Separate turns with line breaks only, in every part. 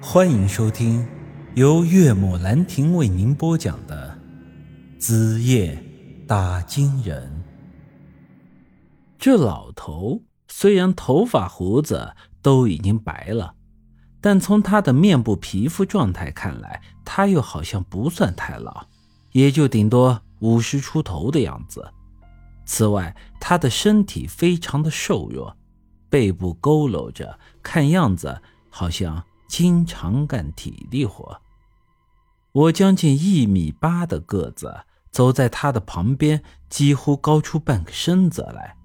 欢迎收听由岳母兰亭为您播讲的《子夜打金人》。这老头虽然头发胡子都已经白了，但从他的面部皮肤状态看来，他又好像不算太老，也就顶多五十出头的样子。此外，他的身体非常的瘦弱，背部佝偻着，看样子好像经常干体力活。我将近一米八的个子，走在他的旁边，几乎高出半个身子来。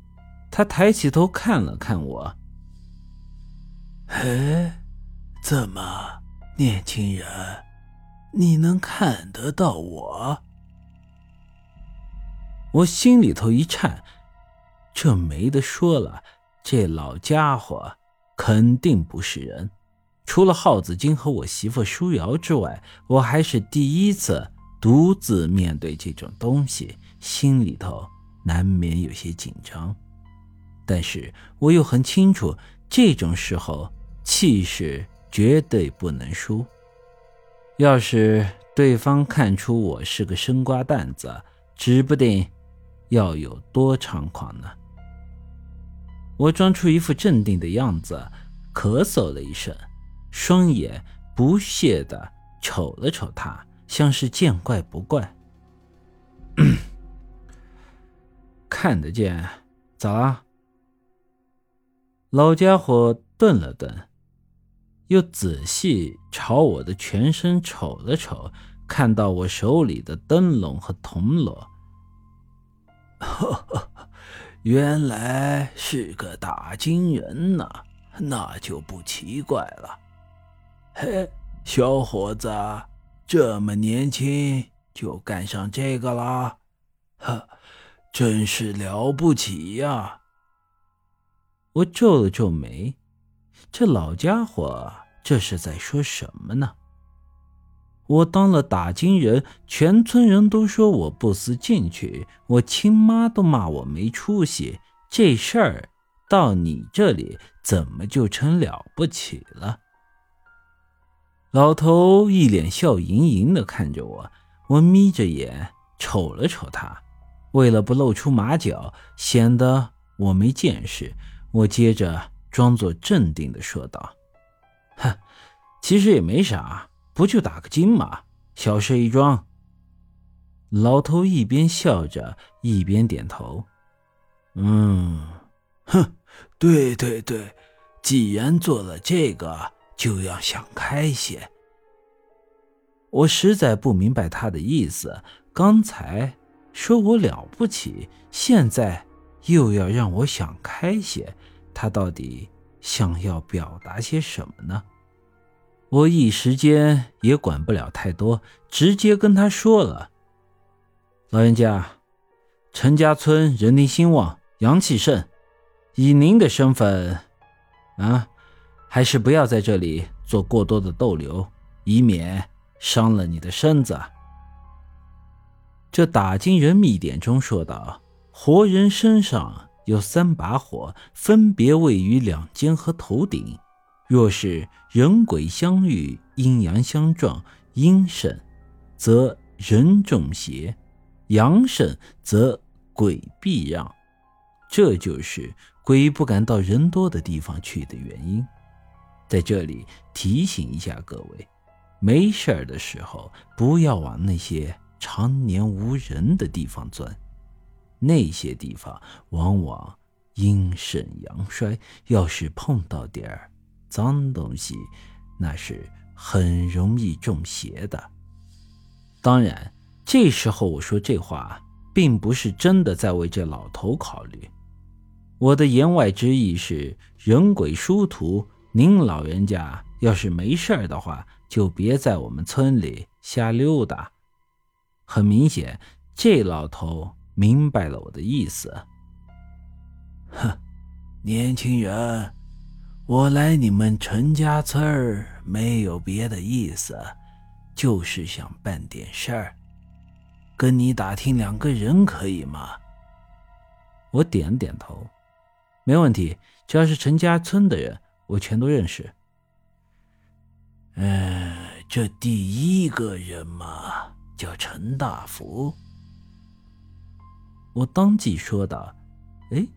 他抬起头看了看我，
哎，怎么，年轻人，你能看得到我？
我心里头一颤，这没得说了，这老家伙肯定不是人。除了耗子精和我媳妇舒瑶之外，我还是第一次独自面对这种东西，心里头难免有些紧张。但是我又很清楚，这种时候气势绝对不能输。要是对方看出我是个生瓜蛋子，指不定。要有多猖狂呢？我装出一副镇定的样子，咳嗽了一声，双眼不屑的瞅了瞅他，像是见怪不怪。看得见，咋啦？老家伙顿了顿，又仔细朝我的全身瞅了瞅，看到我手里的灯笼和铜锣。
原来是个打金人呐，那就不奇怪了。嘿，小伙子，这么年轻就干上这个了，呵，真是了不起呀！
我皱了皱眉，这老家伙这是在说什么呢？我当了打金人，全村人都说我不思进取，我亲妈都骂我没出息。这事儿到你这里怎么就成了不起了？老头一脸笑盈盈的看着我，我眯着眼瞅了瞅他，为了不露出马脚，显得我没见识，我接着装作镇定的说道：“哼，其实也没啥。”不就打个金嘛，小事一桩。老头一边笑着一边点头。
嗯，哼，对对对，既然做了这个，就要想开些。
我实在不明白他的意思，刚才说我了不起，现在又要让我想开些，他到底想要表达些什么呢？我一时间也管不了太多，直接跟他说了：“老人家，陈家村人丁兴旺，阳气盛，以您的身份，啊，还是不要在这里做过多的逗留，以免伤了你的身子。”这打金人密典中说道：“活人身上有三把火，分别位于两肩和头顶。”若是人鬼相遇，阴阳相撞，阴盛，则人中邪；阳盛，则鬼避让。这就是鬼不敢到人多的地方去的原因。在这里提醒一下各位，没事儿的时候不要往那些常年无人的地方钻，那些地方往往阴盛阳衰。要是碰到点儿，脏东西，那是很容易中邪的。当然，这时候我说这话，并不是真的在为这老头考虑。我的言外之意是，人鬼殊途，您老人家要是没事的话，就别在我们村里瞎溜达。很明显，这老头明白了我的意思。
哼，年轻人。我来你们陈家村儿没有别的意思，就是想办点事儿，跟你打听两个人可以吗？
我点点头，没问题，只要是陈家村的人，我全都认识。
嗯，这第一个人嘛，叫陈大福。
我当即说道：“哎，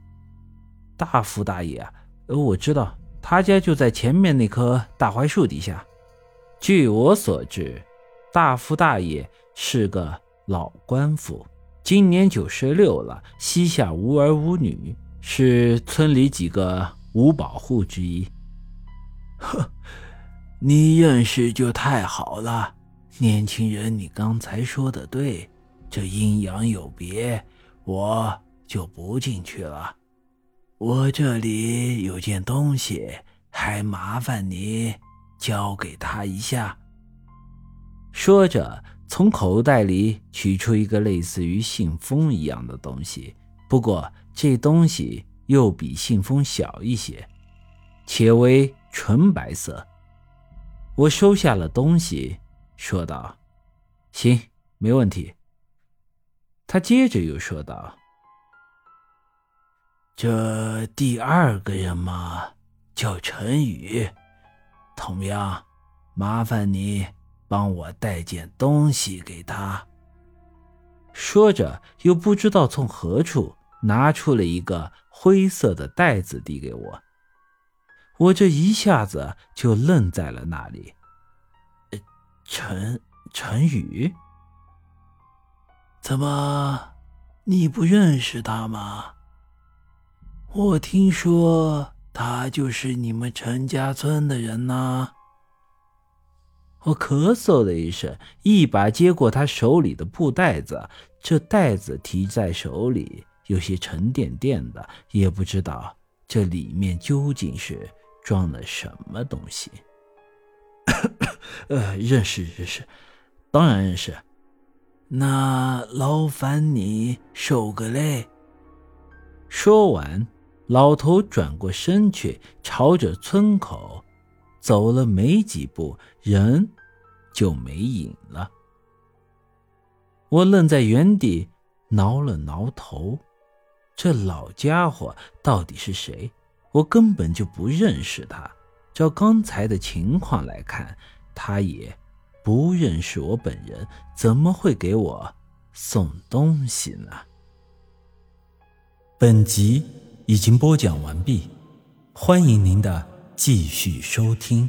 大福大爷啊，呃，我知道他家就在前面那棵大槐树底下。据我所知，大福大爷是个老官府，今年九十六了，膝下无儿无女，是村里几个五保户之一。
呵，你认识就太好了，年轻人，你刚才说的对，这阴阳有别。”我就不进去了，我这里有件东西，还麻烦你交给他一下。
说着，从口袋里取出一个类似于信封一样的东西，不过这东西又比信封小一些，且为纯白色。我收下了东西，说道：“行，没问题。”他接着又说道：“
这第二个人嘛，叫陈宇，同样麻烦你帮我带件东西给他。”
说着，又不知道从何处拿出了一个灰色的袋子递给我。我这一下子就愣在了那里。
陈陈宇。怎么，你不认识他吗？我听说他就是你们陈家村的人呢。
我咳嗽了一声，一把接过他手里的布袋子。这袋子提在手里，有些沉甸甸的，也不知道这里面究竟是装了什么东西。
呃，认识认识，当然认识。那劳烦你受个累。
说完，老头转过身去，朝着村口走了没几步，人就没影了。我愣在原地，挠了挠头。这老家伙到底是谁？我根本就不认识他。照刚才的情况来看，他也……不认识我本人，怎么会给我送东西呢？本集已经播讲完毕，欢迎您的继续收听。